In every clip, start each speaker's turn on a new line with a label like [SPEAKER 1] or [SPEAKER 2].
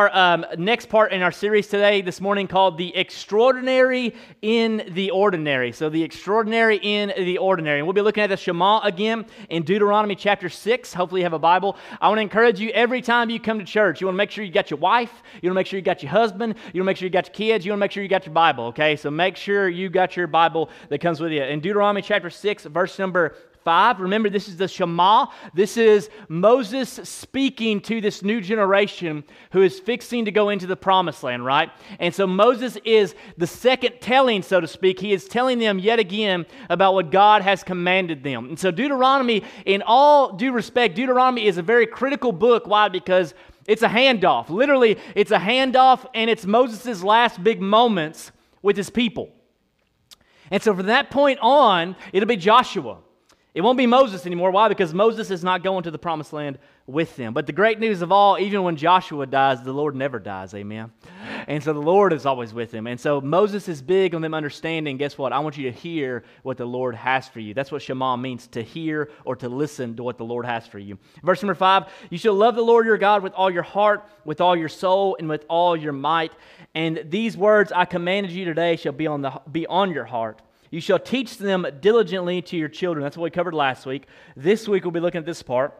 [SPEAKER 1] Our um, next part in our series today, this morning, called The Extraordinary in the Ordinary. So, the extraordinary in the ordinary. And we'll be looking at the Shema again in Deuteronomy chapter 6. Hopefully, you have a Bible. I want to encourage you every time you come to church, you want to make sure you got your wife, you want to make sure you got your husband, you want to make sure you got your kids, you want to make sure you got your Bible, okay? So, make sure you got your Bible that comes with you. In Deuteronomy chapter 6, verse number 5. Remember, this is the Shema. This is Moses speaking to this new generation who is fixing to go into the promised land, right? And so Moses is the second telling, so to speak. He is telling them yet again about what God has commanded them. And so Deuteronomy, in all due respect, Deuteronomy is a very critical book. Why? Because it's a handoff. Literally, it's a handoff, and it's Moses' last big moments with his people. And so from that point on, it'll be Joshua. It won't be Moses anymore. Why? Because Moses is not going to the promised land with them. But the great news of all, even when Joshua dies, the Lord never dies. Amen. And so the Lord is always with him. And so Moses is big on them understanding. Guess what? I want you to hear what the Lord has for you. That's what Shema means to hear or to listen to what the Lord has for you. Verse number five You shall love the Lord your God with all your heart, with all your soul, and with all your might. And these words I commanded you today shall be on, the, be on your heart. You shall teach them diligently to your children. That's what we covered last week. This week we'll be looking at this part.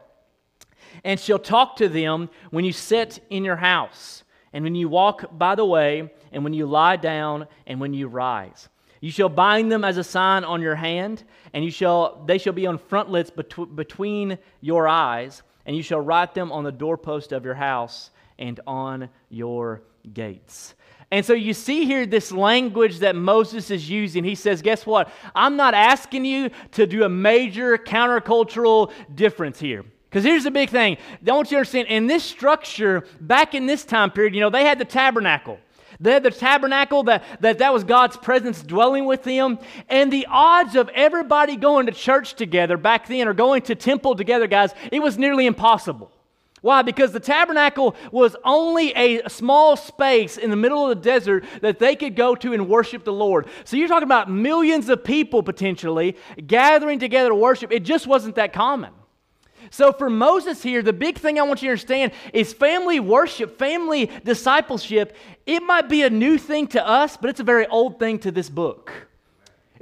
[SPEAKER 1] And shall talk to them when you sit in your house, and when you walk by the way, and when you lie down, and when you rise. You shall bind them as a sign on your hand, and you shall they shall be on frontlets betw- between your eyes, and you shall write them on the doorpost of your house and on your gates. And so you see here this language that Moses is using. He says, Guess what? I'm not asking you to do a major countercultural difference here. Because here's the big thing. I want you to understand in this structure, back in this time period, you know, they had the tabernacle. They had the tabernacle that, that that was God's presence dwelling with them. And the odds of everybody going to church together back then or going to temple together, guys, it was nearly impossible. Why? Because the tabernacle was only a small space in the middle of the desert that they could go to and worship the Lord. So you're talking about millions of people potentially gathering together to worship. It just wasn't that common. So for Moses here, the big thing I want you to understand is family worship, family discipleship. It might be a new thing to us, but it's a very old thing to this book.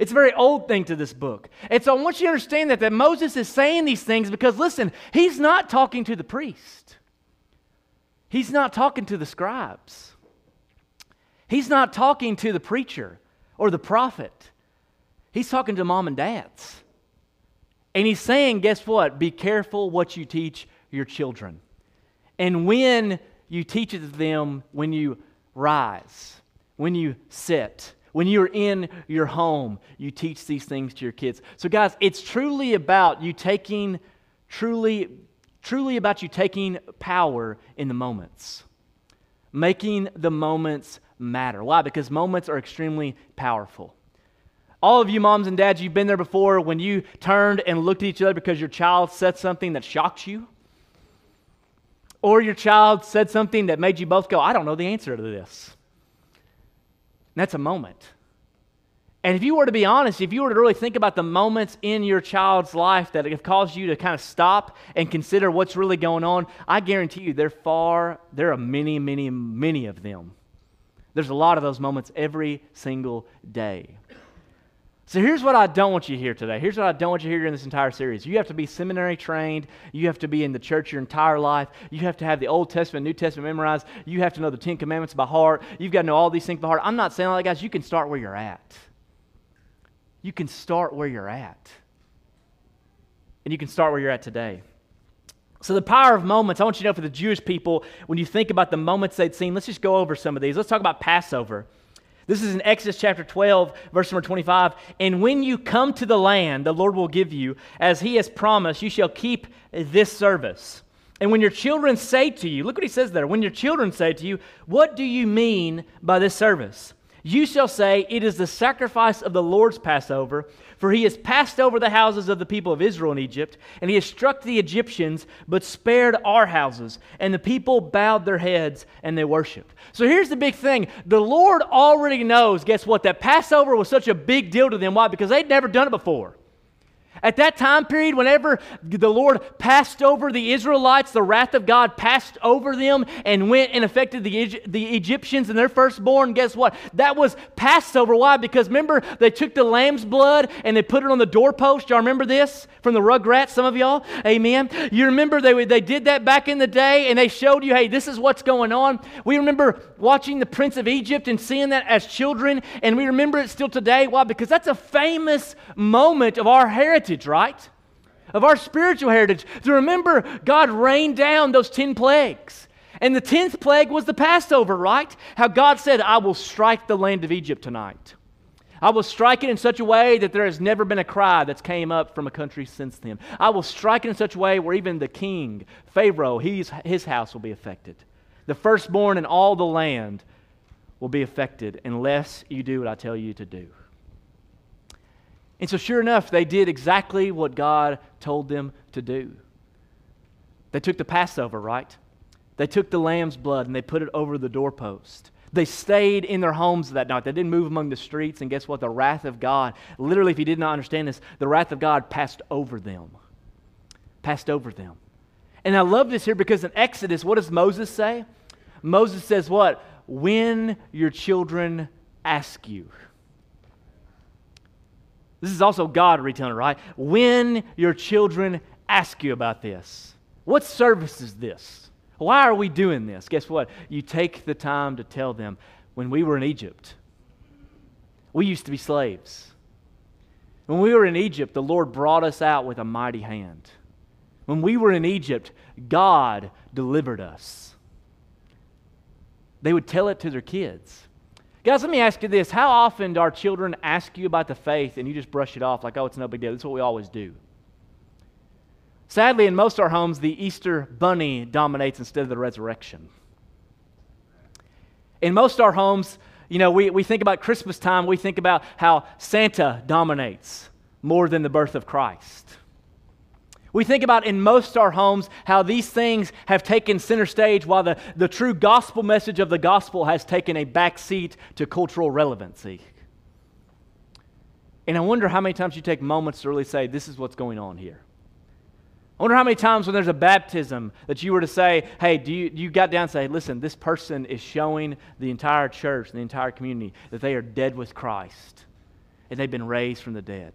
[SPEAKER 1] It's a very old thing to this book. And so I want you to understand that, that Moses is saying these things because, listen, he's not talking to the priest, he's not talking to the scribes, he's not talking to the preacher or the prophet. He's talking to mom and dads. And he's saying, guess what? Be careful what you teach your children. And when you teach it to them, when you rise, when you sit, when you're in your home, you teach these things to your kids. So, guys, it's truly about you taking, truly, truly about you taking power in the moments, making the moments matter. Why? Because moments are extremely powerful. All of you moms and dads, you've been there before when you turned and looked at each other because your child said something that shocked you. Or your child said something that made you both go, I don't know the answer to this. That's a moment. And if you were to be honest, if you were to really think about the moments in your child's life that have caused you to kind of stop and consider what's really going on, I guarantee you they're far, there are many, many, many of them. There's a lot of those moments every single day. So here's what I don't want you to hear today. Here's what I don't want you to hear in this entire series. You have to be seminary trained. You have to be in the church your entire life. You have to have the Old Testament, New Testament memorized. You have to know the Ten Commandments by heart. You've got to know all these things by heart. I'm not saying all that, guys. You can start where you're at. You can start where you're at. And you can start where you're at today. So, the power of moments, I want you to know for the Jewish people, when you think about the moments they'd seen, let's just go over some of these. Let's talk about Passover. This is in Exodus chapter 12, verse number 25. And when you come to the land the Lord will give you, as he has promised, you shall keep this service. And when your children say to you, look what he says there. When your children say to you, What do you mean by this service? You shall say, It is the sacrifice of the Lord's Passover, for he has passed over the houses of the people of Israel in Egypt, and he has struck the Egyptians, but spared our houses. And the people bowed their heads and they worshiped. So here's the big thing the Lord already knows, guess what? That Passover was such a big deal to them. Why? Because they'd never done it before. At that time period, whenever the Lord passed over the Israelites, the wrath of God passed over them and went and affected the, the Egyptians and their firstborn, guess what? That was Passover. Why? Because remember, they took the lamb's blood and they put it on the doorpost. Y'all remember this from the Rugrats, some of y'all? Amen. You remember they, they did that back in the day and they showed you, hey, this is what's going on. We remember watching the Prince of Egypt and seeing that as children, and we remember it still today. Why? Because that's a famous moment of our heritage heritage, right? Of our spiritual heritage. To remember, God rained down those 10 plagues. And the 10th plague was the Passover, right? How God said, I will strike the land of Egypt tonight. I will strike it in such a way that there has never been a cry that's came up from a country since then. I will strike it in such a way where even the king, Pharaoh, he's, his house will be affected. The firstborn in all the land will be affected unless you do what I tell you to do. And so, sure enough, they did exactly what God told them to do. They took the Passover, right? They took the lamb's blood and they put it over the doorpost. They stayed in their homes that night. They didn't move among the streets. And guess what? The wrath of God, literally, if you did not understand this, the wrath of God passed over them. Passed over them. And I love this here because in Exodus, what does Moses say? Moses says, What? When your children ask you. This is also God retelling, right? When your children ask you about this, what service is this? Why are we doing this? Guess what? You take the time to tell them when we were in Egypt, we used to be slaves. When we were in Egypt, the Lord brought us out with a mighty hand. When we were in Egypt, God delivered us. They would tell it to their kids. Guys, let me ask you this. How often do our children ask you about the faith and you just brush it off like, oh, it's no big deal? That's what we always do. Sadly, in most of our homes, the Easter bunny dominates instead of the resurrection. In most of our homes, you know, we, we think about Christmas time, we think about how Santa dominates more than the birth of Christ. We think about in most of our homes how these things have taken center stage while the, the true gospel message of the gospel has taken a back seat to cultural relevancy. And I wonder how many times you take moments to really say, This is what's going on here. I wonder how many times when there's a baptism that you were to say, Hey, do you, you got down and say, Listen, this person is showing the entire church, the entire community, that they are dead with Christ and they've been raised from the dead.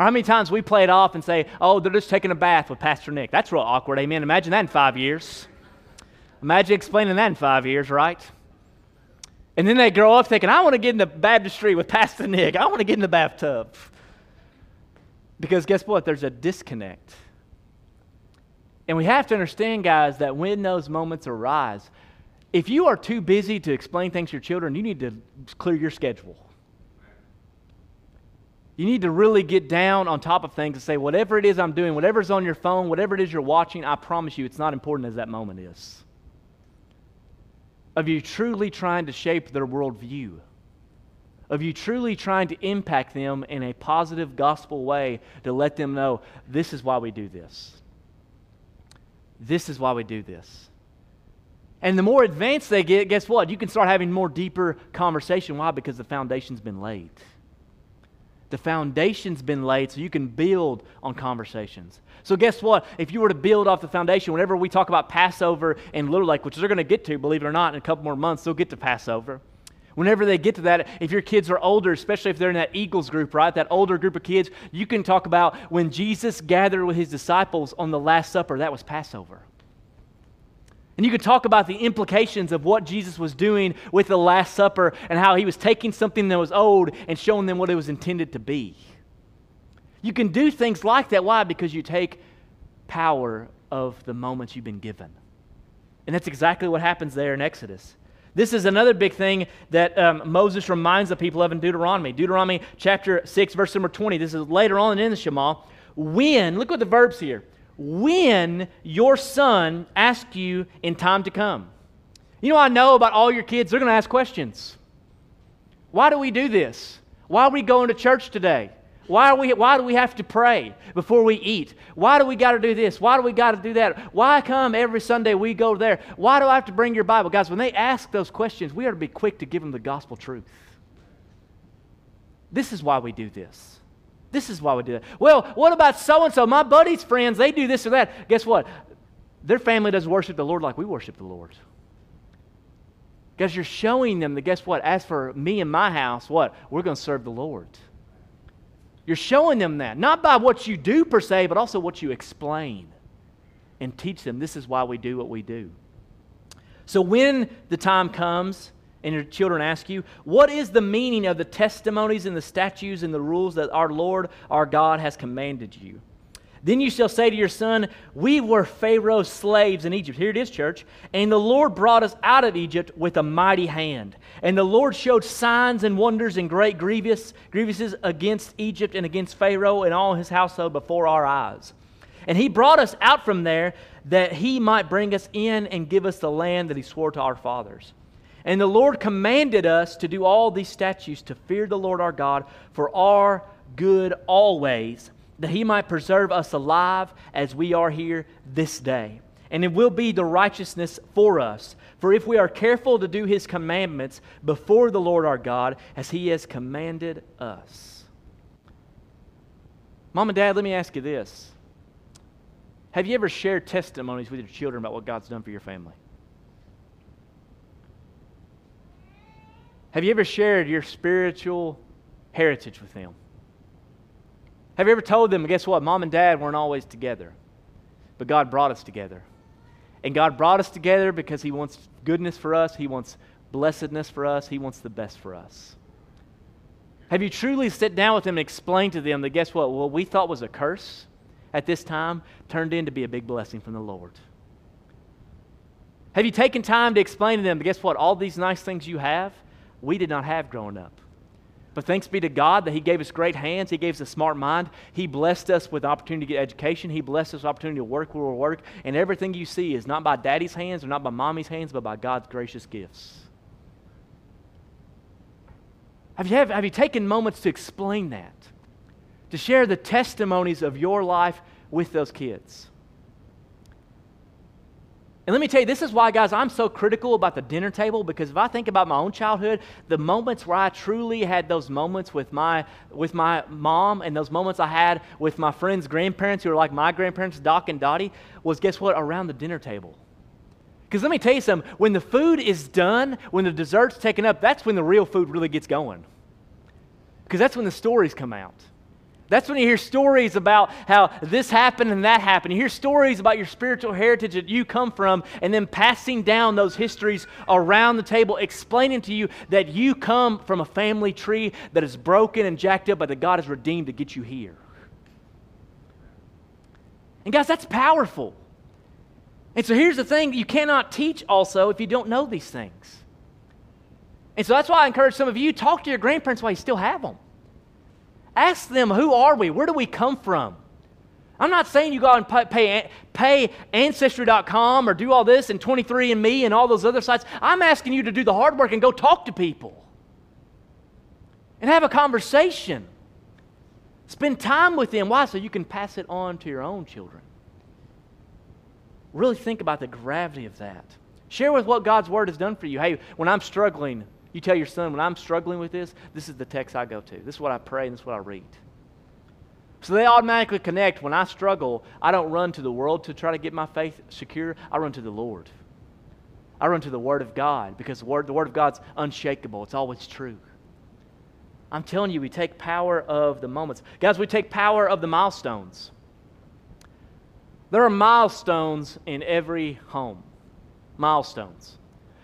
[SPEAKER 1] Or how many times we play it off and say, oh, they're just taking a bath with Pastor Nick. That's real awkward, amen. Imagine that in five years. Imagine explaining that in five years, right? And then they grow up thinking, I want to get in the baptistry with Pastor Nick. I want to get in the bathtub. Because guess what? There's a disconnect. And we have to understand, guys, that when those moments arise, if you are too busy to explain things to your children, you need to clear your schedule. You need to really get down on top of things and say, whatever it is I'm doing, whatever's on your phone, whatever it is you're watching, I promise you it's not important as that moment is. Of you truly trying to shape their worldview, of you truly trying to impact them in a positive gospel way to let them know this is why we do this. This is why we do this. And the more advanced they get, guess what? You can start having more deeper conversation. Why? Because the foundation's been laid. The foundation's been laid so you can build on conversations. So, guess what? If you were to build off the foundation, whenever we talk about Passover and Little Lake, which they're going to get to, believe it or not, in a couple more months, they'll get to Passover. Whenever they get to that, if your kids are older, especially if they're in that Eagles group, right, that older group of kids, you can talk about when Jesus gathered with his disciples on the Last Supper, that was Passover. And you could talk about the implications of what Jesus was doing with the Last Supper and how he was taking something that was old and showing them what it was intended to be. You can do things like that. Why? Because you take power of the moments you've been given. And that's exactly what happens there in Exodus. This is another big thing that um, Moses reminds the people of in Deuteronomy. Deuteronomy chapter 6, verse number 20. This is later on in the Shema. When, look at the verbs here when your son asks you in time to come. You know, I know about all your kids, they're going to ask questions. Why do we do this? Why are we going to church today? Why, are we, why do we have to pray before we eat? Why do we got to do this? Why do we got to do that? Why come every Sunday we go there? Why do I have to bring your Bible? Guys, when they ask those questions, we ought to be quick to give them the gospel truth. This is why we do this. This is why we do that. Well, what about so and so? My buddy's friends, they do this or that. Guess what? Their family doesn't worship the Lord like we worship the Lord. Because you're showing them that, guess what? As for me and my house, what? We're going to serve the Lord. You're showing them that, not by what you do per se, but also what you explain and teach them this is why we do what we do. So when the time comes and your children ask you, What is the meaning of the testimonies and the statutes and the rules that our Lord, our God, has commanded you? Then you shall say to your son, We were Pharaoh's slaves in Egypt. Here it is, church. And the Lord brought us out of Egypt with a mighty hand. And the Lord showed signs and wonders and great grievous, grievances against Egypt and against Pharaoh and all his household before our eyes. And he brought us out from there that he might bring us in and give us the land that he swore to our fathers. And the Lord commanded us to do all these statutes to fear the Lord our God for our good always that he might preserve us alive as we are here this day. And it will be the righteousness for us. For if we are careful to do his commandments before the Lord our God, as he has commanded us. Mom and dad, let me ask you this. Have you ever shared testimonies with your children about what God's done for your family? Have you ever shared your spiritual heritage with them? Have you ever told them, guess what? Mom and dad weren't always together, but God brought us together. And God brought us together because He wants goodness for us, He wants blessedness for us, He wants the best for us. Have you truly sit down with them and explained to them that, guess what? What we thought was a curse at this time turned into be a big blessing from the Lord? Have you taken time to explain to them, guess what? All these nice things you have, we did not have growing up. But thanks be to God that He gave us great hands. He gave us a smart mind. He blessed us with opportunity to get education. He blessed us with opportunity to work where we work. And everything you see is not by daddy's hands or not by mommy's hands, but by God's gracious gifts. Have you, have, have you taken moments to explain that? To share the testimonies of your life with those kids? And let me tell you, this is why, guys, I'm so critical about the dinner table because if I think about my own childhood, the moments where I truly had those moments with my, with my mom and those moments I had with my friends' grandparents who are like my grandparents, Doc and Dottie, was guess what? Around the dinner table. Because let me tell you something, when the food is done, when the dessert's taken up, that's when the real food really gets going. Because that's when the stories come out. That's when you hear stories about how this happened and that happened. You hear stories about your spiritual heritage that you come from, and then passing down those histories around the table, explaining to you that you come from a family tree that is broken and jacked up, but that God has redeemed to get you here. And guys, that's powerful. And so here's the thing you cannot teach also if you don't know these things. And so that's why I encourage some of you talk to your grandparents while you still have them. Ask them, who are we? Where do we come from? I'm not saying you go out and pay, pay Ancestry.com or do all this and 23andMe and all those other sites. I'm asking you to do the hard work and go talk to people and have a conversation. Spend time with them. Why? So you can pass it on to your own children. Really think about the gravity of that. Share with what God's Word has done for you. Hey, when I'm struggling, you tell your son, when I'm struggling with this, this is the text I go to. This is what I pray and this is what I read. So they automatically connect. When I struggle, I don't run to the world to try to get my faith secure. I run to the Lord. I run to the Word of God because the Word, the Word of God's unshakable. It's always true. I'm telling you, we take power of the moments. Guys, we take power of the milestones. There are milestones in every home. Milestones.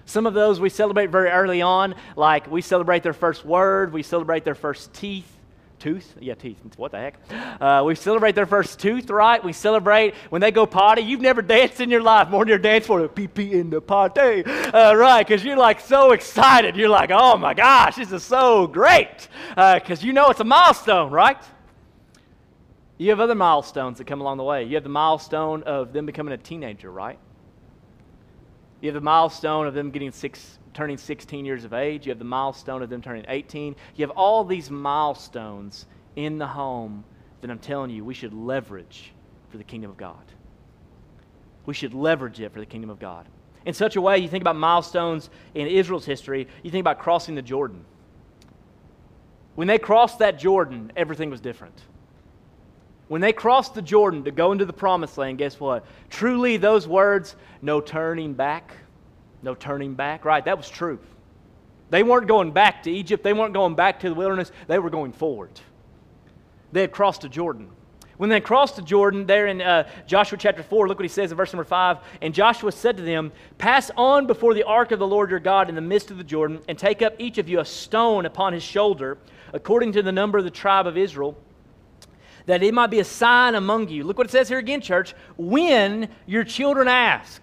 [SPEAKER 1] Some of those we celebrate very early on, like we celebrate their first word, we celebrate their first teeth. Tooth? Yeah, teeth. What the heck? Uh, we celebrate their first tooth, right? We celebrate when they go potty. You've never danced in your life more than your dance for the pee pee in the potty, uh, right? Because you're like so excited. You're like, oh my gosh, this is so great. Because uh, you know it's a milestone, right? You have other milestones that come along the way. You have the milestone of them becoming a teenager, right? You have the milestone of them getting six, turning 16 years of age. You have the milestone of them turning 18. You have all these milestones in the home that I'm telling you we should leverage for the kingdom of God. We should leverage it for the kingdom of God. In such a way, you think about milestones in Israel's history, you think about crossing the Jordan. When they crossed that Jordan, everything was different. When they crossed the Jordan to go into the promised land, guess what? Truly, those words, no turning back, no turning back, right? That was true. They weren't going back to Egypt, they weren't going back to the wilderness, they were going forward. They had crossed the Jordan. When they crossed the Jordan, there in uh, Joshua chapter 4, look what he says in verse number 5. And Joshua said to them, Pass on before the ark of the Lord your God in the midst of the Jordan, and take up each of you a stone upon his shoulder, according to the number of the tribe of Israel, that it might be a sign among you. Look what it says here again, church. When your children ask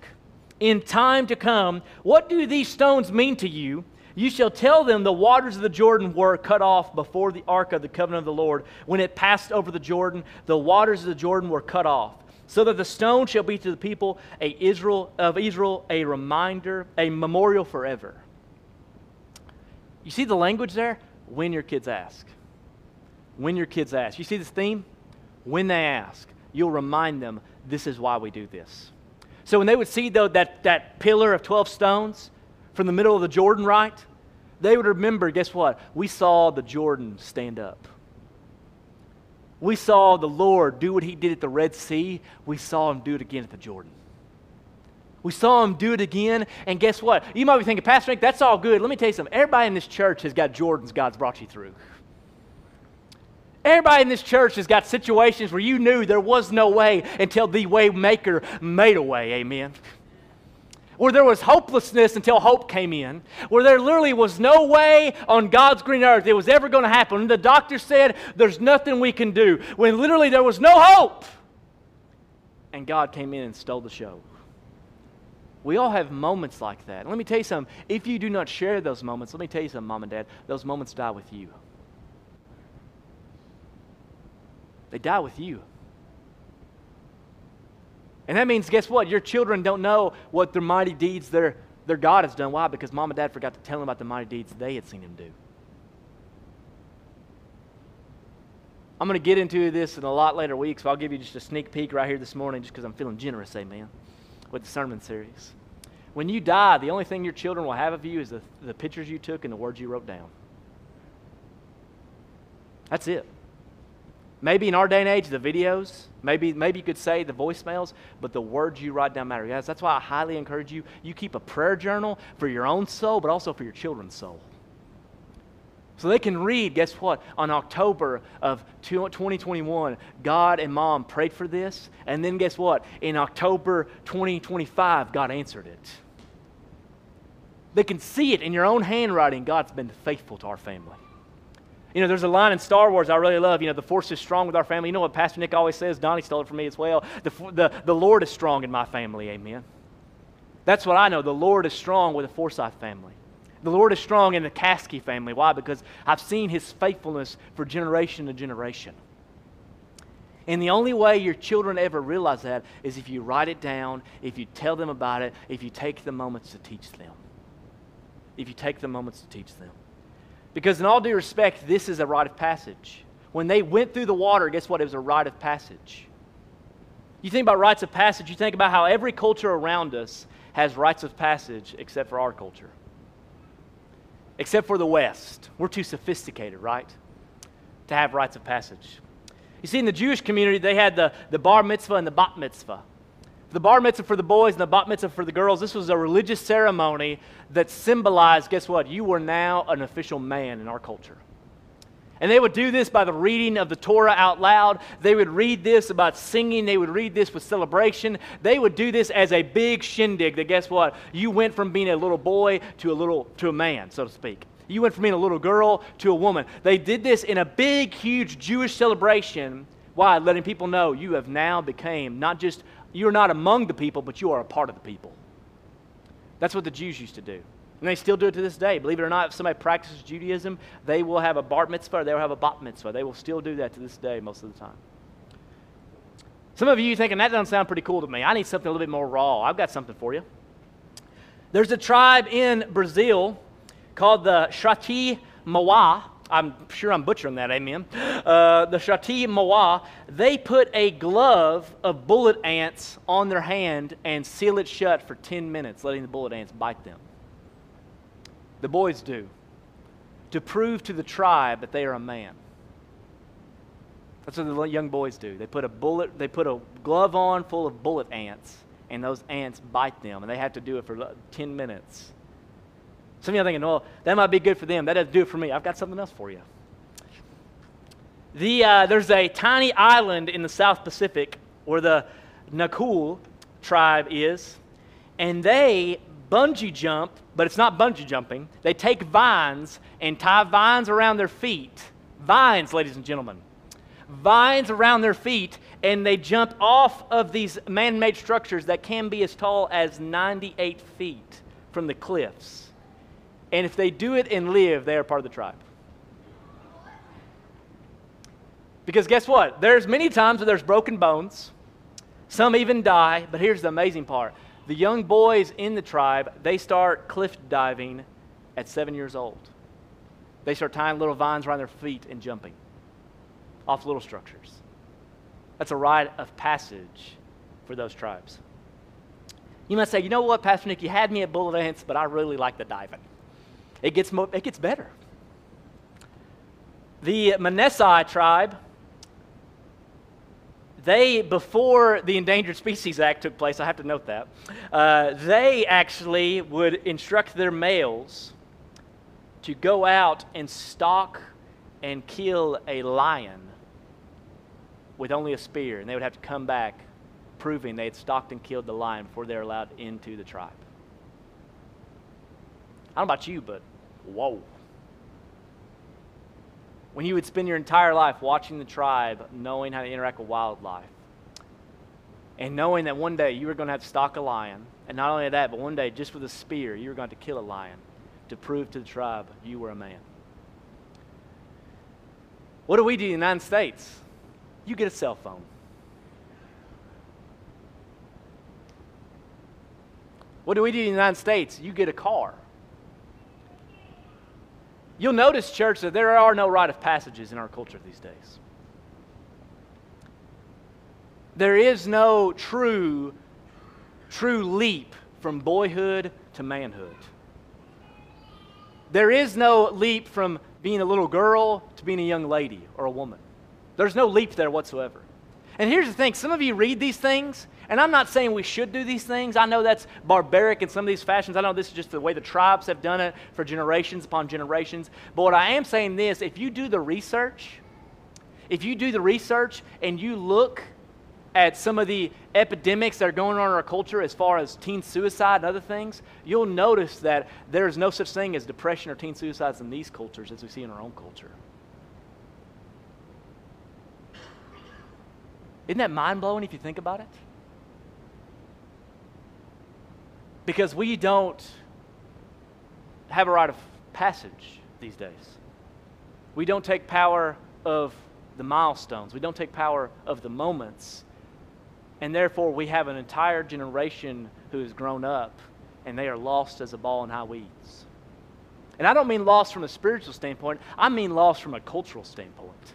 [SPEAKER 1] in time to come, What do these stones mean to you? You shall tell them the waters of the Jordan were cut off before the ark of the covenant of the Lord. When it passed over the Jordan, the waters of the Jordan were cut off. So that the stone shall be to the people a Israel, of Israel a reminder, a memorial forever. You see the language there? When your kids ask. When your kids ask. You see this theme? When they ask, you'll remind them this is why we do this. So when they would see though that, that pillar of 12 stones, from the middle of the Jordan, right? They would remember, guess what? We saw the Jordan stand up. We saw the Lord do what he did at the Red Sea. We saw him do it again at the Jordan. We saw him do it again. And guess what? You might be thinking, Pastor Nick, that's all good. Let me tell you something. Everybody in this church has got Jordans God's brought you through. Everybody in this church has got situations where you knew there was no way until the way maker made a way. Amen where there was hopelessness until hope came in, where there literally was no way on God's green earth it was ever going to happen. And the doctor said, There's nothing we can do, when literally there was no hope. And God came in and stole the show. We all have moments like that. Let me tell you something. If you do not share those moments, let me tell you something, mom and dad, those moments die with you. They die with you. And that means, guess what? Your children don't know what their mighty deeds their, their God has done. Why? Because mom and dad forgot to tell them about the mighty deeds they had seen him do. I'm going to get into this in a lot later weeks, so I'll give you just a sneak peek right here this morning just because I'm feeling generous, amen, with the sermon series. When you die, the only thing your children will have of you is the, the pictures you took and the words you wrote down. That's it. Maybe in our day and age, the videos, maybe, maybe you could say the voicemails, but the words you write down matter. Guys, that's why I highly encourage you. You keep a prayer journal for your own soul, but also for your children's soul. So they can read, guess what? On October of 2021, God and mom prayed for this. And then guess what? In October 2025, God answered it. They can see it in your own handwriting. God's been faithful to our family. You know, there's a line in Star Wars I really love. You know, the force is strong with our family. You know what Pastor Nick always says? Donnie stole it from me as well. The, the, the Lord is strong in my family. Amen. That's what I know. The Lord is strong with the Forsyth family. The Lord is strong in the Caskey family. Why? Because I've seen his faithfulness for generation to generation. And the only way your children ever realize that is if you write it down, if you tell them about it, if you take the moments to teach them. If you take the moments to teach them. Because, in all due respect, this is a rite of passage. When they went through the water, guess what? It was a rite of passage. You think about rites of passage, you think about how every culture around us has rites of passage except for our culture. Except for the West. We're too sophisticated, right? To have rites of passage. You see, in the Jewish community, they had the, the bar mitzvah and the bat mitzvah the bar mitzvah for the boys and the bat mitzvah for the girls, this was a religious ceremony that symbolized, guess what? You were now an official man in our culture. And they would do this by the reading of the Torah out loud. They would read this about singing. They would read this with celebration. They would do this as a big shindig that guess what? You went from being a little boy to a little to a man, so to speak. You went from being a little girl to a woman. They did this in a big, huge Jewish celebration. Why? Letting people know you have now became not just you're not among the people, but you are a part of the people. That's what the Jews used to do. And they still do it to this day. Believe it or not, if somebody practices Judaism, they will have a bar mitzvah or they will have a bat mitzvah. They will still do that to this day most of the time. Some of you thinking that doesn't sound pretty cool to me. I need something a little bit more raw. I've got something for you. There's a tribe in Brazil called the Shati Mawa. I'm sure I'm butchering that, amen. Uh, the Shati Mawa, they put a glove of bullet ants on their hand and seal it shut for 10 minutes, letting the bullet ants bite them. The boys do, to prove to the tribe that they are a man. That's what the young boys do. They put a bullet, they put a glove on full of bullet ants, and those ants bite them, and they have to do it for 10 minutes. Some of you are thinking, well, that might be good for them. That doesn't do it for me. I've got something else for you. The, uh, there's a tiny island in the South Pacific where the Nakul tribe is, and they bungee jump, but it's not bungee jumping. They take vines and tie vines around their feet. Vines, ladies and gentlemen. Vines around their feet, and they jump off of these man made structures that can be as tall as 98 feet from the cliffs. And if they do it and live, they are part of the tribe. Because guess what? There's many times where there's broken bones. Some even die, but here's the amazing part. The young boys in the tribe, they start cliff diving at seven years old. They start tying little vines around their feet and jumping off little structures. That's a rite of passage for those tribes. You might say, you know what, Pastor Nick, you had me at bullet ants, but I really like the diving. It gets, mo- it gets better. The Manasseh tribe, they, before the Endangered Species Act took place, I have to note that, uh, they actually would instruct their males to go out and stalk and kill a lion with only a spear, and they would have to come back proving they had stalked and killed the lion before they're allowed into the tribe. I don't know about you, but whoa. When you would spend your entire life watching the tribe, knowing how to interact with wildlife, and knowing that one day you were going to have to stalk a lion, and not only that, but one day, just with a spear, you were going to kill a lion to prove to the tribe you were a man. What do we do in the United States? You get a cell phone. What do we do in the United States? You get a car. You'll notice, church, that there are no rite of passages in our culture these days. There is no true, true leap from boyhood to manhood. There is no leap from being a little girl to being a young lady or a woman. There's no leap there whatsoever. And here's the thing some of you read these things, and I'm not saying we should do these things. I know that's barbaric in some of these fashions. I know this is just the way the tribes have done it for generations upon generations. But what I am saying this if you do the research, if you do the research and you look at some of the epidemics that are going on in our culture as far as teen suicide and other things, you'll notice that there is no such thing as depression or teen suicides in these cultures as we see in our own culture. Isn't that mind blowing if you think about it? Because we don't have a rite of passage these days. We don't take power of the milestones, we don't take power of the moments and therefore, we have an entire generation who has grown up and they are lost as a ball in high weeds. And I don't mean lost from a spiritual standpoint, I mean lost from a cultural standpoint.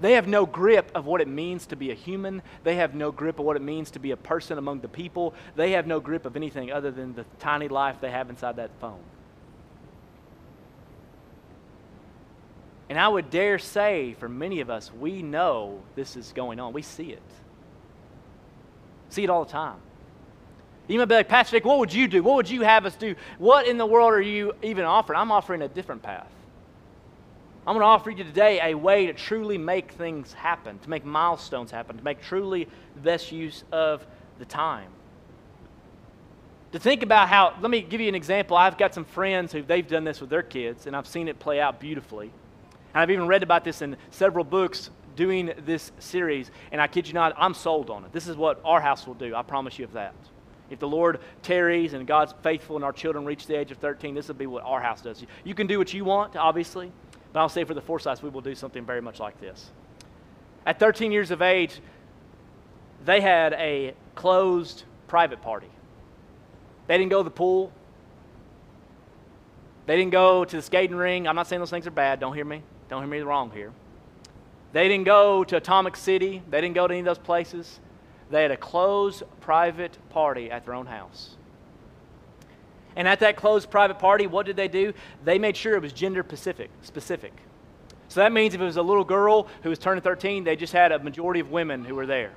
[SPEAKER 1] They have no grip of what it means to be a human. They have no grip of what it means to be a person among the people. They have no grip of anything other than the tiny life they have inside that phone. And I would dare say, for many of us, we know this is going on. We see it. See it all the time. You might be like, Pastor what would you do? What would you have us do? What in the world are you even offering? I'm offering a different path. I'm going to offer you today a way to truly make things happen, to make milestones happen, to make truly the best use of the time. To think about how, let me give you an example. I've got some friends who they've done this with their kids, and I've seen it play out beautifully. And I've even read about this in several books doing this series, and I kid you not, I'm sold on it. This is what our house will do. I promise you of that. If the Lord tarries and God's faithful and our children reach the age of 13, this will be what our house does. You can do what you want, obviously, but I'll say for the Forsyths, we will do something very much like this. At 13 years of age, they had a closed private party. They didn't go to the pool. They didn't go to the skating ring. I'm not saying those things are bad. Don't hear me. Don't hear me wrong here. They didn't go to Atomic City, they didn't go to any of those places. They had a closed private party at their own house. And at that closed private party, what did they do? They made sure it was gender specific. specific. So that means if it was a little girl who was turning 13, they just had a majority of women who were there.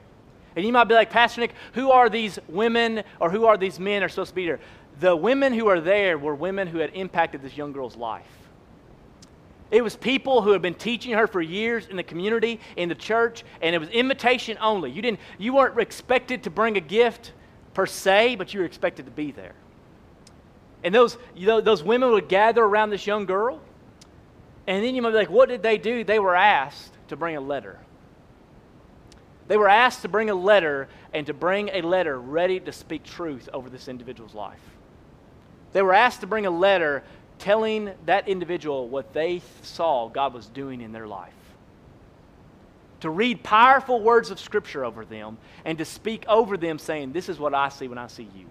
[SPEAKER 1] And you might be like, Pastor Nick, who are these women or who are these men are supposed to be there? The women who are there were women who had impacted this young girl's life. It was people who had been teaching her for years in the community, in the church, and it was invitation only. You, didn't, you weren't expected to bring a gift per se, but you were expected to be there. And those, you know, those women would gather around this young girl, and then you might be like, what did they do? They were asked to bring a letter. They were asked to bring a letter and to bring a letter ready to speak truth over this individual's life. They were asked to bring a letter telling that individual what they saw God was doing in their life. To read powerful words of Scripture over them and to speak over them, saying, This is what I see when I see you.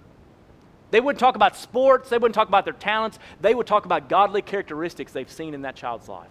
[SPEAKER 1] They wouldn't talk about sports, they wouldn't talk about their talents, they would talk about godly characteristics they've seen in that child's life.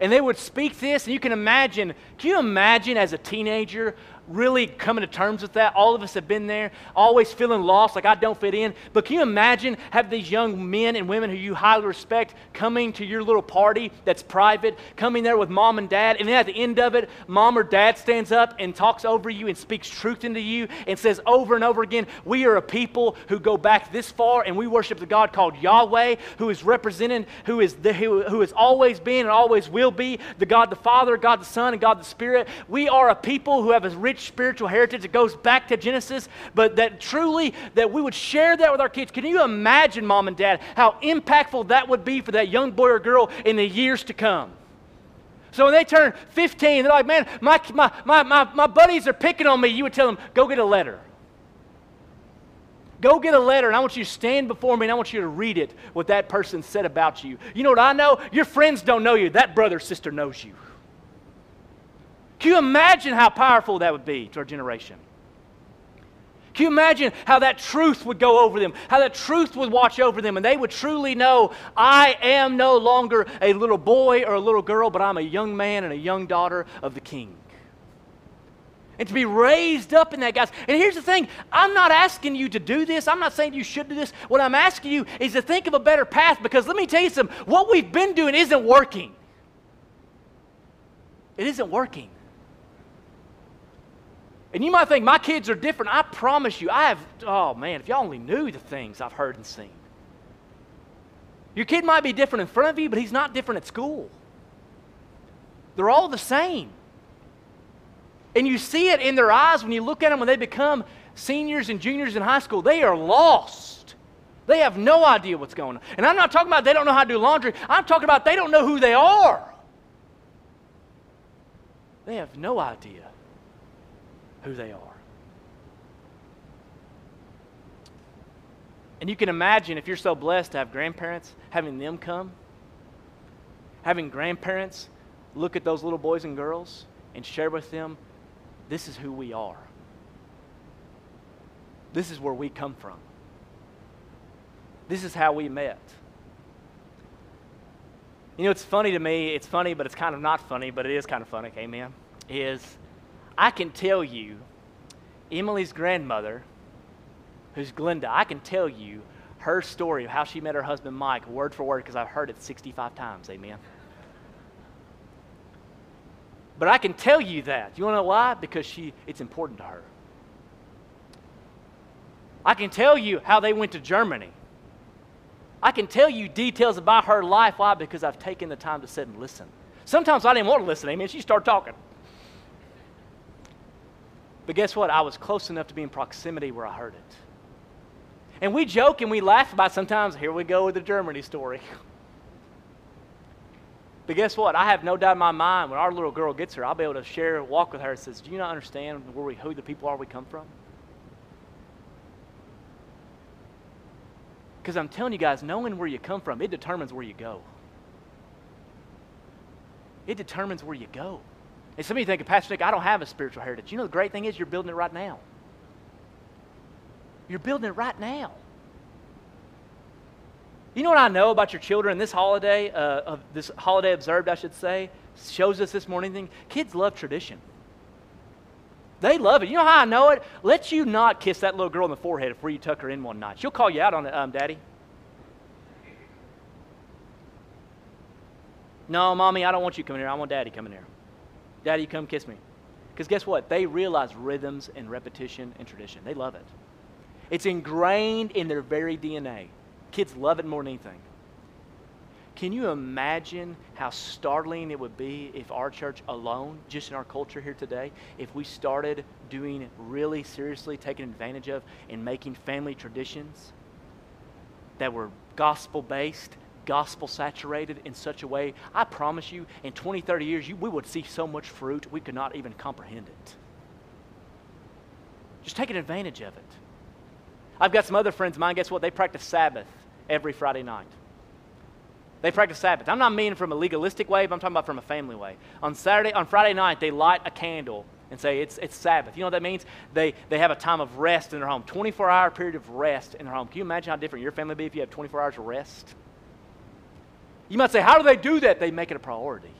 [SPEAKER 1] And they would speak this, and you can imagine, can you imagine as a teenager really coming to terms with that. All of us have been there, always feeling lost, like I don't fit in. But can you imagine have these young men and women who you highly respect coming to your little party that's private, coming there with mom and dad, and then at the end of it, mom or dad stands up and talks over you and speaks truth into you and says over and over again, We are a people who go back this far and we worship the God called Yahweh, who is represented, who is the, who, who has always been and always will be the God the Father, God the Son, and God the Spirit. We are a people who have a rich rich spiritual heritage that goes back to Genesis, but that truly that we would share that with our kids. Can you imagine, mom and dad, how impactful that would be for that young boy or girl in the years to come? So when they turn 15, they're like, man, my, my, my, my, my buddies are picking on me. You would tell them, go get a letter. Go get a letter, and I want you to stand before me, and I want you to read it, what that person said about you. You know what I know? Your friends don't know you. That brother sister knows you. Can you imagine how powerful that would be to our generation? Can you imagine how that truth would go over them, how that truth would watch over them, and they would truly know I am no longer a little boy or a little girl, but I'm a young man and a young daughter of the King. And to be raised up in that, guys. And here's the thing I'm not asking you to do this. I'm not saying you should do this. What I'm asking you is to think of a better path because let me tell you something what we've been doing isn't working. It isn't working. And you might think my kids are different. I promise you, I have, oh man, if y'all only knew the things I've heard and seen. Your kid might be different in front of you, but he's not different at school. They're all the same. And you see it in their eyes when you look at them when they become seniors and juniors in high school. They are lost. They have no idea what's going on. And I'm not talking about they don't know how to do laundry, I'm talking about they don't know who they are. They have no idea who they are. And you can imagine if you're so blessed to have grandparents, having them come, having grandparents look at those little boys and girls and share with them, this is who we are. This is where we come from. This is how we met. You know, it's funny to me. It's funny, but it's kind of not funny, but it is kind of funny. Amen. Is I can tell you, Emily's grandmother, who's Glenda, I can tell you her story of how she met her husband Mike, word for word, because I've heard it 65 times. Amen. But I can tell you that. You want to know why? Because she, it's important to her. I can tell you how they went to Germany. I can tell you details about her life. Why? Because I've taken the time to sit and listen. Sometimes I didn't want to listen. Amen. She started talking. But guess what? I was close enough to be in proximity where I heard it. And we joke and we laugh about sometimes, here we go with the Germany story. But guess what? I have no doubt in my mind when our little girl gets here, I'll be able to share, walk with her and says, Do you not understand where we, who the people are we come from? Because I'm telling you guys, knowing where you come from, it determines where you go. It determines where you go. And some of you think, Pastor Nick, I don't have a spiritual heritage. You know, the great thing is you're building it right now. You're building it right now. You know what I know about your children this holiday, uh, this holiday observed, I should say, shows us this morning thing? Kids love tradition. They love it. You know how I know it? Let you not kiss that little girl on the forehead before you tuck her in one night. She'll call you out on it, um, Daddy. No, mommy, I don't want you coming here. I want daddy coming here. Daddy, come kiss me. Because guess what? They realize rhythms and repetition and tradition. They love it. It's ingrained in their very DNA. Kids love it more than anything. Can you imagine how startling it would be if our church alone, just in our culture here today, if we started doing really seriously taking advantage of and making family traditions that were gospel based, gospel saturated in such a way, I promise you, in 20, 30 years, you, we would see so much fruit we could not even comprehend it. Just taking advantage of it. I've got some other friends of mine, guess what? They practice Sabbath every Friday night. They practice Sabbath. I'm not meaning from a legalistic way, but I'm talking about from a family way. On Saturday, on Friday night, they light a candle and say it's, it's Sabbath. You know what that means? They, they have a time of rest in their home, 24 hour period of rest in their home. Can you imagine how different your family would be if you have 24 hours of rest? You might say, how do they do that? They make it a priority.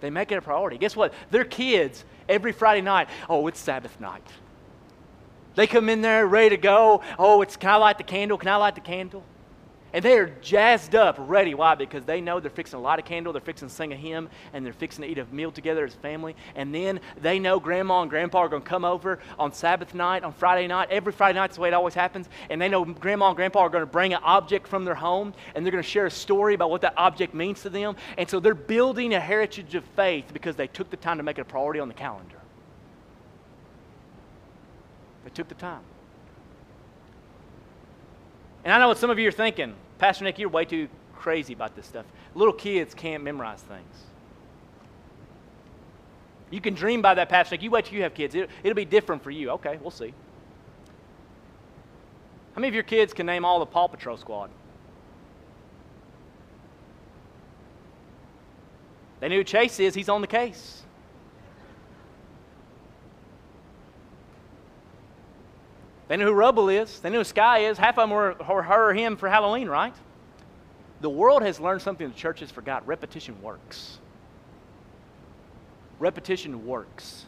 [SPEAKER 1] They make it a priority. Guess what? Their kids, every Friday night, oh, it's Sabbath night. They come in there ready to go. Oh, it's can I light the candle? Can I light the candle? And they are jazzed up, ready. Why? Because they know they're fixing to light a candle, they're fixing to sing a hymn, and they're fixing to eat a meal together as a family. And then they know grandma and grandpa are going to come over on Sabbath night, on Friday night. Every Friday night, is the way it always happens. And they know grandma and grandpa are going to bring an object from their home, and they're going to share a story about what that object means to them. And so they're building a heritage of faith because they took the time to make it a priority on the calendar. They took the time. And I know what some of you are thinking. Pastor Nick, you're way too crazy about this stuff. Little kids can't memorize things. You can dream by that, Pastor Nick. You wait till you have kids. It, it'll be different for you. Okay, we'll see. How many of your kids can name all the Paw Patrol squad? They knew who Chase is. He's on the case. They know who Rubble is. They know who Skye is. Half of them were, were her or him for Halloween, right? The world has learned something the church has forgot. Repetition works. Repetition works.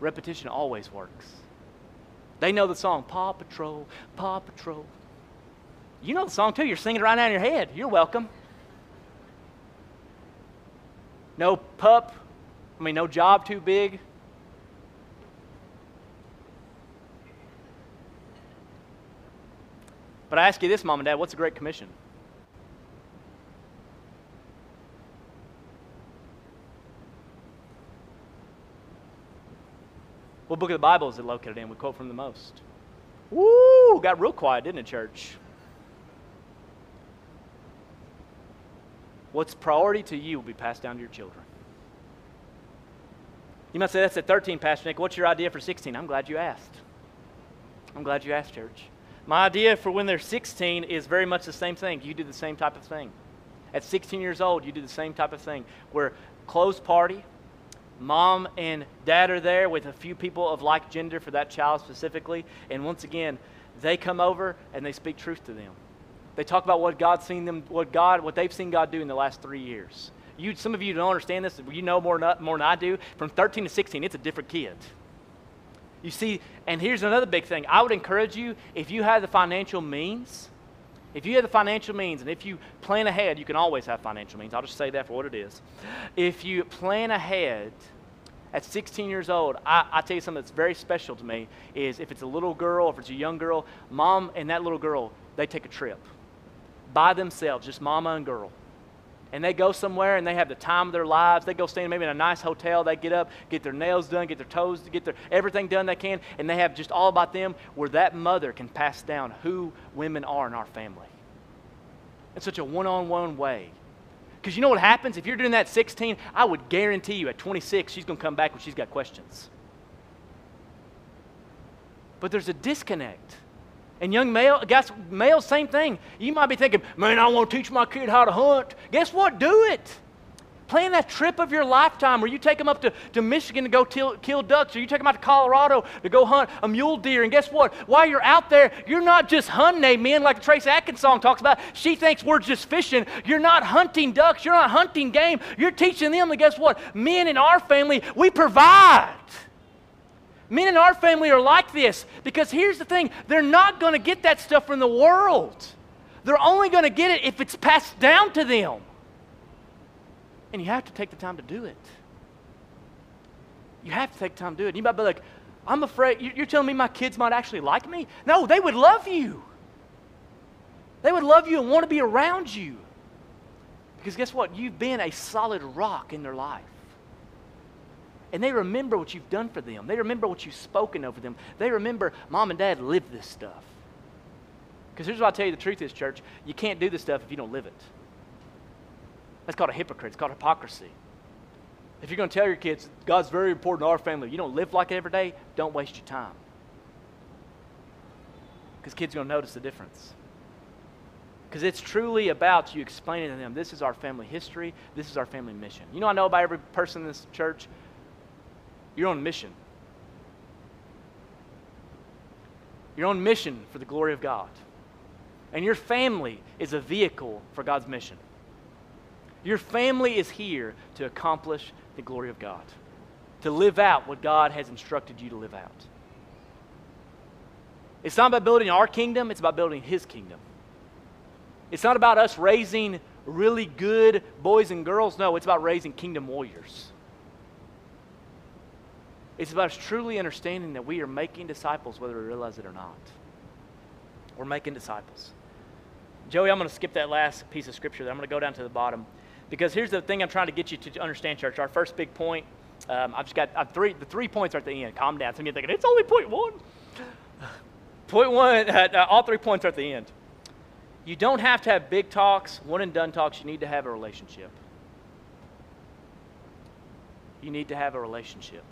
[SPEAKER 1] Repetition always works. They know the song, Paw Patrol, Paw Patrol. You know the song too. You're singing it right now in your head. You're welcome. No pup, I mean, no job too big. But I ask you this, Mom and Dad, what's the Great Commission? What book of the Bible is it located in? We quote from the most. Woo! Got real quiet, didn't it, church? What's priority to you will be passed down to your children. You might say, that's at 13, Pastor Nick. What's your idea for 16? I'm glad you asked. I'm glad you asked, church. My idea for when they're 16 is very much the same thing. You do the same type of thing. At 16 years old, you do the same type of thing where closed party, mom and dad are there with a few people of like gender for that child specifically. And once again, they come over and they speak truth to them. They talk about what God's seen them, what God, what they've seen God do in the last three years. You, some of you don't understand this. You know more, more than I do. From 13 to 16, it's a different kid. You see, and here's another big thing. I would encourage you, if you have the financial means, if you have the financial means, and if you plan ahead, you can always have financial means. I'll just say that for what it is. If you plan ahead at 16 years old, I, I tell you something that's very special to me is if it's a little girl, if it's a young girl, mom and that little girl, they take a trip by themselves, just mama and girl and they go somewhere and they have the time of their lives. They go stay maybe in a nice hotel. They get up, get their nails done, get their toes, get their everything done they can, and they have just all about them where that mother can pass down who women are in our family. In such a one on one way. Because you know what happens? If you're doing that at 16, I would guarantee you at 26, she's going to come back when she's got questions. But there's a disconnect. And young male, guys, male, same thing. You might be thinking, man, I want to teach my kid how to hunt. Guess what? Do it. Plan that trip of your lifetime where you take them up to, to Michigan to go till, kill ducks, or you take them out to Colorado to go hunt a mule deer. And guess what? While you're out there, you're not just hunting amen, like the Trace Adkins song talks about. She thinks we're just fishing. You're not hunting ducks. You're not hunting game. You're teaching them that guess what? Men in our family, we provide. Men in our family are like this because here's the thing they're not going to get that stuff from the world. They're only going to get it if it's passed down to them. And you have to take the time to do it. You have to take time to do it. You might be like, I'm afraid, you're telling me my kids might actually like me? No, they would love you. They would love you and want to be around you. Because guess what? You've been a solid rock in their life. And they remember what you've done for them. They remember what you've spoken over them. They remember mom and dad lived this stuff. Because here's what I'll tell you the truth is, church you can't do this stuff if you don't live it. That's called a hypocrite. It's called hypocrisy. If you're going to tell your kids, God's very important to our family, you don't live like it every day, don't waste your time. Because kids are going to notice the difference. Because it's truly about you explaining to them, this is our family history, this is our family mission. You know, I know about every person in this church, you're on mission. You're on mission for the glory of God. And your family is a vehicle for God's mission. Your family is here to accomplish the glory of God, to live out what God has instructed you to live out. It's not about building our kingdom, it's about building His kingdom. It's not about us raising really good boys and girls. No, it's about raising kingdom warriors. It's about us truly understanding that we are making disciples whether we realize it or not. We're making disciples. Joey, I'm going to skip that last piece of scripture. I'm going to go down to the bottom. Because here's the thing I'm trying to get you to understand, church. Our first big point, um, I've just got I've three, the three points are at the end. Calm down. Some of you thinking, it's only point one. point one, uh, all three points are at the end. You don't have to have big talks, one and done talks. You need to have a relationship. You need to have a relationship.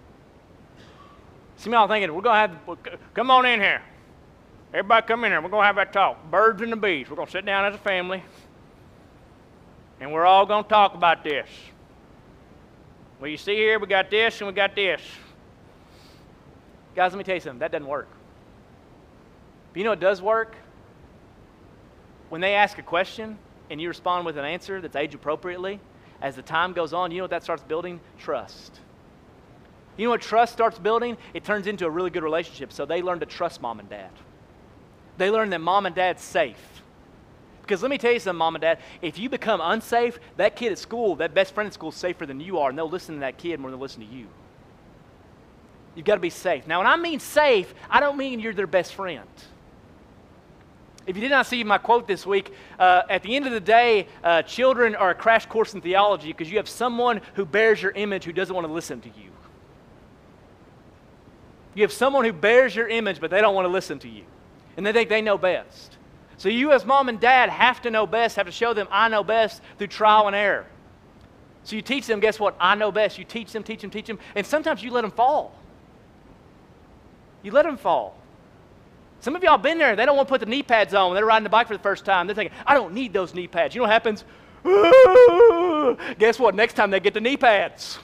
[SPEAKER 1] Some y'all thinking, we're going to have, come on in here. Everybody come in here. We're going to have that talk. Birds and the bees. We're going to sit down as a family and we're all going to talk about this. Well, you see here, we got this and we got this. Guys, let me tell you something. That doesn't work. But you know what does work? When they ask a question and you respond with an answer that's age appropriately, as the time goes on, you know what that starts building? Trust. You know what trust starts building? It turns into a really good relationship. So they learn to trust mom and dad. They learn that mom and dad's safe. Because let me tell you something, mom and dad, if you become unsafe, that kid at school, that best friend at school is safer than you are, and they'll listen to that kid more than they'll listen to you. You've got to be safe. Now, when I mean safe, I don't mean you're their best friend. If you did not see my quote this week, uh, at the end of the day, uh, children are a crash course in theology because you have someone who bears your image who doesn't want to listen to you. You have someone who bears your image, but they don't want to listen to you. And they think they know best. So you, as mom and dad, have to know best, have to show them I know best through trial and error. So you teach them, guess what? I know best. You teach them, teach them, teach them, and sometimes you let them fall. You let them fall. Some of y'all been there. They don't want to put the knee pads on when they're riding the bike for the first time. They're thinking, I don't need those knee pads. You know what happens? Guess what? Next time they get the knee pads.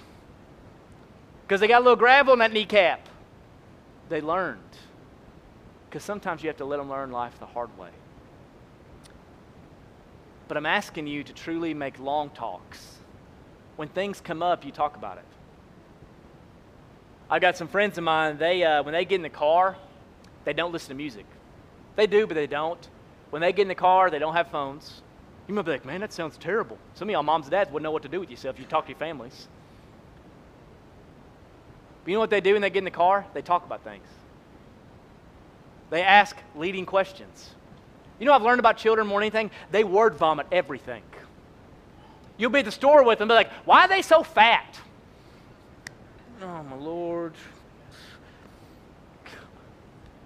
[SPEAKER 1] Because they got a little gravel in that kneecap. They learned. Because sometimes you have to let them learn life the hard way. But I'm asking you to truly make long talks. When things come up, you talk about it. I've got some friends of mine, they, uh, when they get in the car, they don't listen to music. They do, but they don't. When they get in the car, they don't have phones. You might be like, man, that sounds terrible. Some of y'all moms and dads wouldn't know what to do with yourself you talk to your families. But you know what they do when they get in the car? They talk about things. They ask leading questions. You know I've learned about children more than anything? They word vomit everything. You'll be at the store with them, be like, why are they so fat? Oh, my Lord.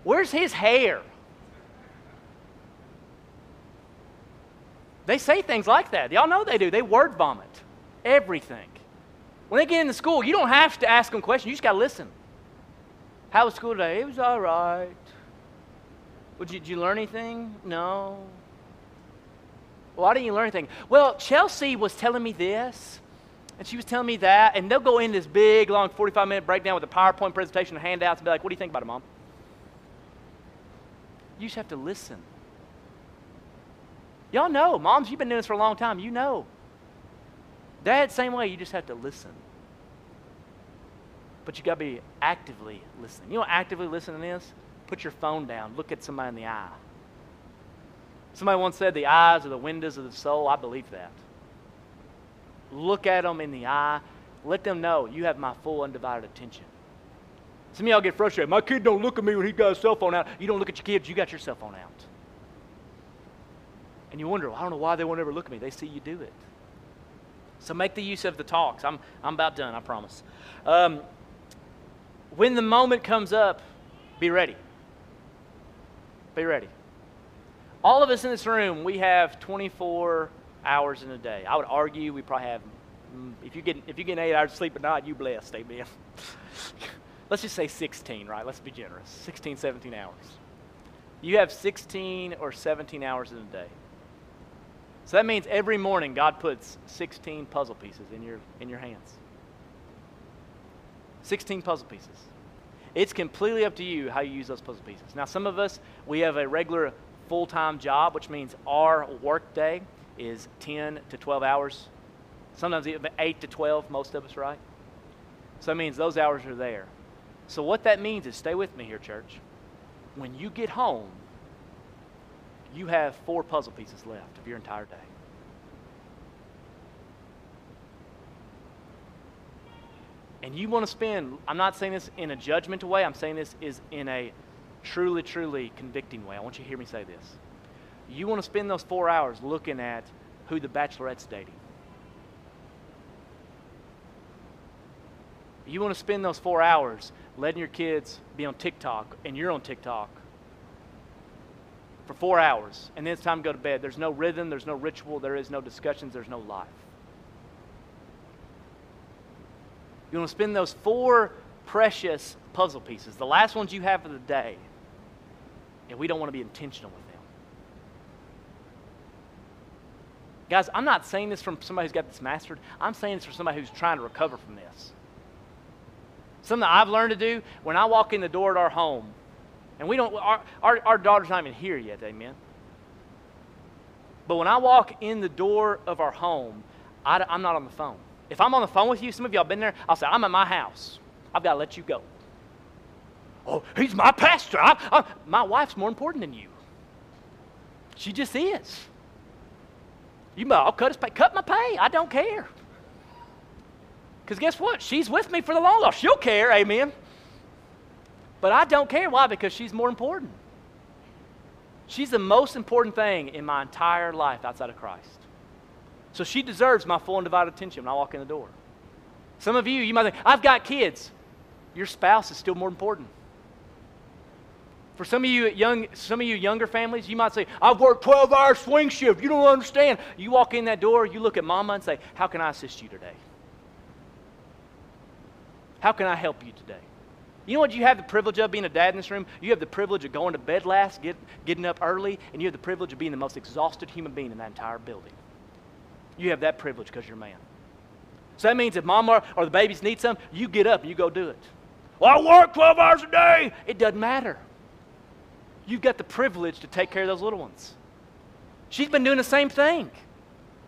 [SPEAKER 1] Where's his hair? They say things like that. Y'all know they do. They word vomit everything. When they get into school, you don't have to ask them questions. You just got to listen. How was school today? It was all right. Well, did you, did you learn anything? No. Why didn't you learn anything? Well, Chelsea was telling me this, and she was telling me that, and they'll go in this big, long 45 minute breakdown with a PowerPoint presentation and handouts and be like, What do you think about it, Mom? You just have to listen. Y'all know, moms, you've been doing this for a long time. You know. Dad, same way, you just have to listen. But you got to be actively listening. You know what actively listening is? Put your phone down. Look at somebody in the eye. Somebody once said the eyes are the windows of the soul. I believe that. Look at them in the eye. Let them know you have my full undivided attention. Some of y'all get frustrated. My kid don't look at me when he got his cell phone out. You don't look at your kids, you got your cell phone out. And you wonder, well, I don't know why they won't ever look at me. They see you do it. So make the use of the talks. I'm, I'm about done, I promise. Um, when the moment comes up, be ready. Be ready. All of us in this room, we have 24 hours in a day. I would argue we probably have, mm, if you get, if you get eight hours of sleep at night, you blessed, amen. Let's just say 16, right? Let's be generous. 16, 17 hours. You have 16 or 17 hours in a day. So that means every morning God puts 16 puzzle pieces in your, in your hands. 16 puzzle pieces. It's completely up to you how you use those puzzle pieces. Now, some of us, we have a regular full time job, which means our work day is 10 to 12 hours. Sometimes even 8 to 12, most of us, right? So that means those hours are there. So, what that means is stay with me here, church. When you get home, you have four puzzle pieces left of your entire day. And you want to spend, I'm not saying this in a judgmental way, I'm saying this is in a truly, truly convicting way. I want you to hear me say this. You want to spend those four hours looking at who the bachelorette's dating. You want to spend those four hours letting your kids be on TikTok and you're on TikTok for four hours, and then it's time to go to bed. There's no rhythm, there's no ritual, there is no discussions, there's no life. You want to spend those four precious puzzle pieces, the last ones you have for the day, and we don't want to be intentional with them. Guys, I'm not saying this from somebody who's got this mastered. I'm saying this from somebody who's trying to recover from this. Something I've learned to do when I walk in the door at our home, and we don't, our, our, our daughter's not even here yet, amen. But when I walk in the door of our home, I, I'm not on the phone. If I'm on the phone with you, some of y'all been there, I'll say, I'm at my house. I've got to let you go. Oh, he's my pastor. I, I, my wife's more important than you. She just is. You might, I'll cut, his pay, cut my pay. I don't care. Because guess what? She's with me for the long haul. She'll care, amen. But I don't care. Why? Because she's more important. She's the most important thing in my entire life outside of Christ. So she deserves my full and divided attention when I walk in the door. Some of you, you might think, I've got kids. Your spouse is still more important. For some of you young, some of you younger families, you might say, I've worked 12 hour swing shift. You don't understand. You walk in that door, you look at mama and say, How can I assist you today? How can I help you today? You know what you have the privilege of being a dad in this room? You have the privilege of going to bed last, get, getting up early, and you have the privilege of being the most exhausted human being in that entire building. You have that privilege because you're a man. So that means if mama or the babies need something, you get up and you go do it. Well, I work 12 hours a day. It doesn't matter. You've got the privilege to take care of those little ones. She's been doing the same thing.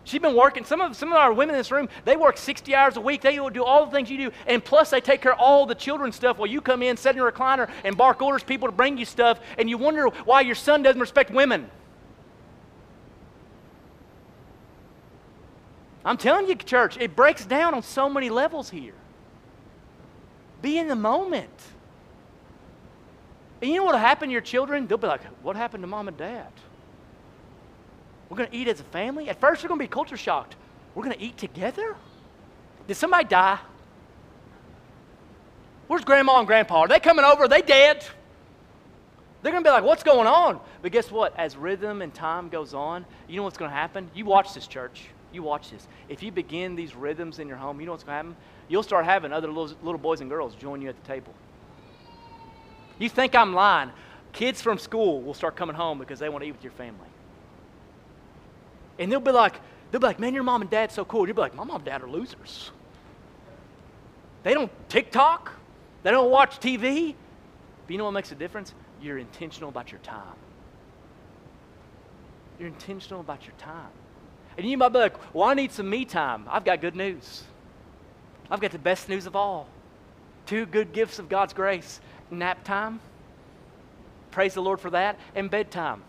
[SPEAKER 1] She's been working. Some of, some of our women in this room, they work 60 hours a week. They do all the things you do. And plus, they take care of all the children's stuff while you come in, sit in a recliner, and bark orders people to bring you stuff. And you wonder why your son doesn't respect women. I'm telling you, church, it breaks down on so many levels here. Be in the moment. And you know what will happen to your children? They'll be like, What happened to mom and dad? We're going to eat as a family? At first, they're going to be culture shocked. We're going to eat together? Did somebody die? Where's grandma and grandpa? Are they coming over? Are they dead? They're going to be like, What's going on? But guess what? As rhythm and time goes on, you know what's going to happen? You watch this, church. You watch this. If you begin these rhythms in your home, you know what's going to happen? You'll start having other little, little boys and girls join you at the table. You think I'm lying. Kids from school will start coming home because they want to eat with your family. And they'll be like, they'll be like, man, your mom and dad's so cool. You'll be like, my mom and dad are losers. They don't TikTok. They don't watch TV. But you know what makes a difference? You're intentional about your time. You're intentional about your time. And you might be like, well, I need some me time. I've got good news. I've got the best news of all. Two good gifts of God's grace nap time. Praise the Lord for that. And bedtime.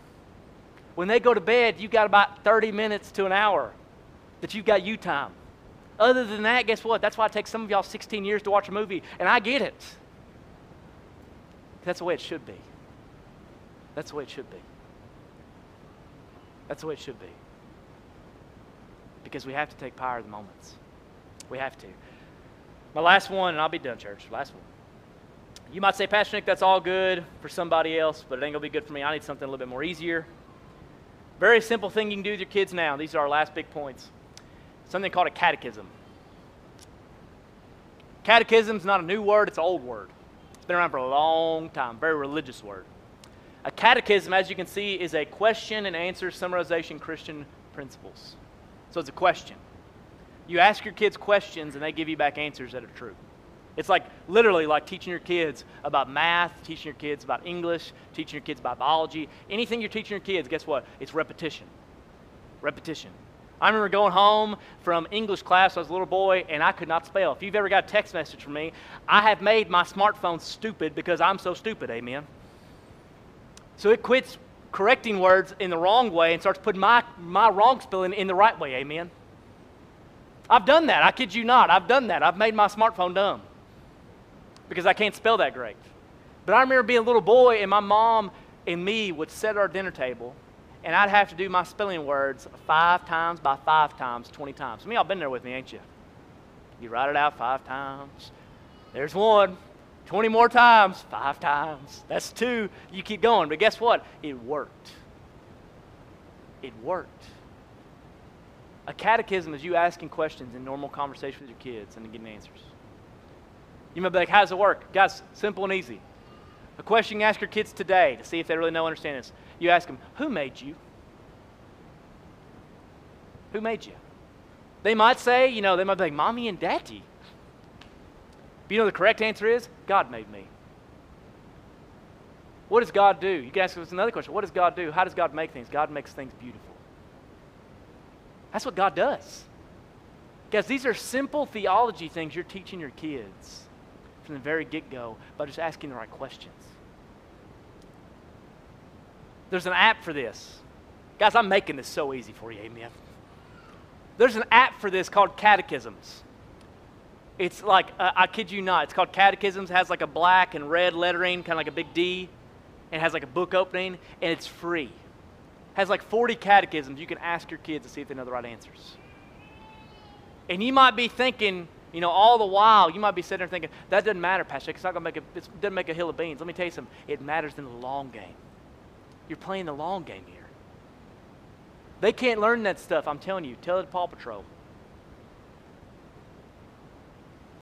[SPEAKER 1] When they go to bed, you've got about 30 minutes to an hour that you've got you time. Other than that, guess what? That's why it takes some of y'all 16 years to watch a movie, and I get it. That's the way it should be. That's the way it should be. That's the way it should be. Because we have to take power of the moments. We have to. My last one, and I'll be done, church. Last one. You might say, Pastor Nick, that's all good for somebody else, but it ain't going to be good for me. I need something a little bit more easier. Very simple thing you can do with your kids now. These are our last big points. Something called a catechism. Catechism is not a new word, it's an old word. It's been around for a long time, very religious word. A catechism, as you can see, is a question and answer summarization Christian principles. So it's a question. You ask your kids questions and they give you back answers that are true. It's like literally like teaching your kids about math, teaching your kids about English, teaching your kids about biology. Anything you're teaching your kids, guess what? It's repetition. Repetition. I remember going home from English class. I was a little boy and I could not spell. If you've ever got a text message from me, I have made my smartphone stupid because I'm so stupid. Amen. So it quits correcting words in the wrong way and starts putting my, my wrong spelling in the right way. Amen. I've done that. I kid you not. I've done that. I've made my smartphone dumb because I can't spell that great. But I remember being a little boy, and my mom and me would at our dinner table, and I'd have to do my spelling words five times by five times, 20 times. Some of y'all been there with me, ain't you? You write it out five times. There's one. 20 more times, five times. That's two. You keep going. But guess what? It worked. It worked. A catechism is you asking questions in normal conversation with your kids and getting answers. You might be like, how does it work? Guys, simple and easy. A question you ask your kids today to see if they really know understand this. You ask them, who made you? Who made you? They might say, you know, they might be like, mommy and daddy. But you know the correct answer is, God made me. What does God do? You can ask us another question. What does God do? How does God make things? God makes things beautiful. That's what God does. Guys, these are simple theology things you're teaching your kids from the very get go by just asking the right questions. There's an app for this. Guys, I'm making this so easy for you, amen. There's an app for this called Catechisms. It's like, uh, I kid you not, it's called Catechisms. It has like a black and red lettering, kind of like a big D, and has like a book opening, and it's free. It has like 40 catechisms you can ask your kids to see if they know the right answers. And you might be thinking, you know, all the while, you might be sitting there thinking, that doesn't matter, Pastor. It's not going to make a, it doesn't make a hill of beans. Let me tell you something. It matters in the long game. You're playing the long game here. They can't learn that stuff, I'm telling you. Tell it to Paw Patrol.